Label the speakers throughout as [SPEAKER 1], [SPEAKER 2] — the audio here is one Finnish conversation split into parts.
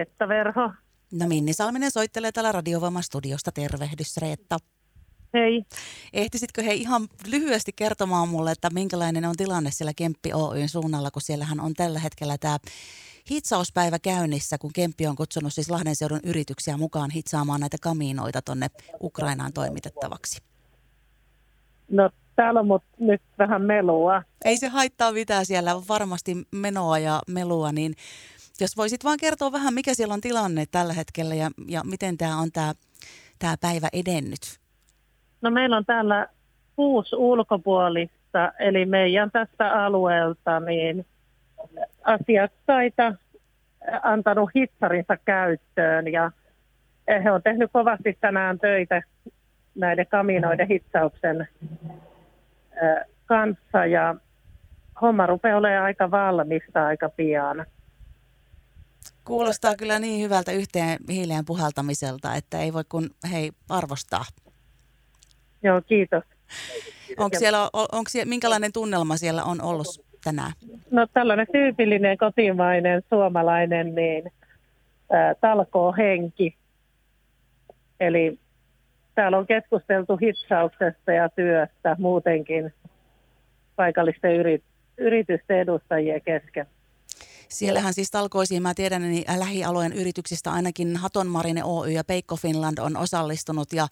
[SPEAKER 1] Reetta Verho.
[SPEAKER 2] No Minni Salminen soittelee täällä Radiovoima-studiosta. Tervehdys Reetta.
[SPEAKER 1] Hei.
[SPEAKER 2] Ehtisitkö he ihan lyhyesti kertomaan mulle, että minkälainen on tilanne siellä Kemppi Oyn suunnalla, kun siellähän on tällä hetkellä tämä hitsauspäivä käynnissä, kun Kemppi on kutsunut siis Lahden seudun yrityksiä mukaan hitsaamaan näitä kamiinoita tonne Ukrainaan toimitettavaksi.
[SPEAKER 1] No täällä on mut nyt vähän melua.
[SPEAKER 2] Ei se haittaa mitään, siellä on varmasti menoa ja melua, niin jos voisit vaan kertoa vähän, mikä siellä on tilanne tällä hetkellä ja, ja miten tämä on tämä tää päivä edennyt?
[SPEAKER 1] No meillä on täällä kuusi ulkopuolista, eli meidän tästä alueelta niin asiakkaita antanut hitsarinsa käyttöön ja he on tehnyt kovasti tänään töitä näiden kaminoiden hitsauksen kanssa ja homma rupeaa olemaan aika valmista aika pian.
[SPEAKER 2] Kuulostaa kyllä niin hyvältä yhteen hiileen puhaltamiselta, että ei voi kun hei arvostaa.
[SPEAKER 1] Joo, kiitos.
[SPEAKER 2] Onko siellä, onko siellä, minkälainen tunnelma siellä on ollut tänään?
[SPEAKER 1] No tällainen tyypillinen kotimainen suomalainen niin, ää, talkoo henki. Eli täällä on keskusteltu hitsauksesta ja työstä muutenkin paikallisten yrit, yritysten edustajien kesken.
[SPEAKER 2] Siellähän siis talkoisiin, mä tiedän, niin lähialueen yrityksistä ainakin Hatonmarine Oy ja Peikko Finland on osallistunut ja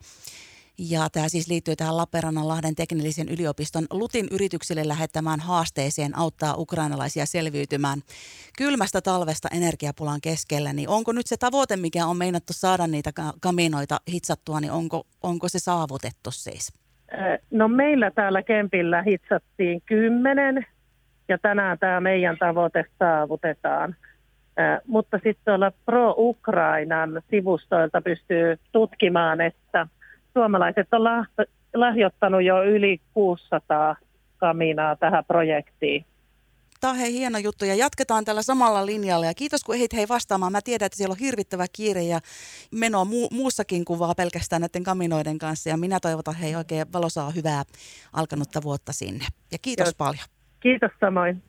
[SPEAKER 2] ja tämä siis liittyy tähän Lappeenrannan Lahden teknillisen yliopiston Lutin yrityksille lähettämään haasteeseen auttaa ukrainalaisia selviytymään kylmästä talvesta energiapulan keskellä. Niin onko nyt se tavoite, mikä on meinattu saada niitä kaminoita hitsattua, niin onko, onko se saavutettu siis?
[SPEAKER 1] No meillä täällä Kempillä hitsattiin kymmenen ja tänään tämä meidän tavoite saavutetaan. mutta sitten tuolla Pro-Ukrainan sivustoilta pystyy tutkimaan, että suomalaiset on lahjoittanut jo yli 600 kaminaa tähän projektiin.
[SPEAKER 2] Tämä on hei hieno juttu ja jatketaan tällä samalla linjalla ja kiitos kun ehdit hei vastaamaan. Mä tiedän, että siellä on hirvittävä kiire ja meno mu- muussakin kuvaa pelkästään näiden kaminoiden kanssa ja minä toivotan hei oikein valosaa hyvää alkanutta vuotta sinne. Ja kiitos Joo. paljon.
[SPEAKER 1] Kiitos samoin.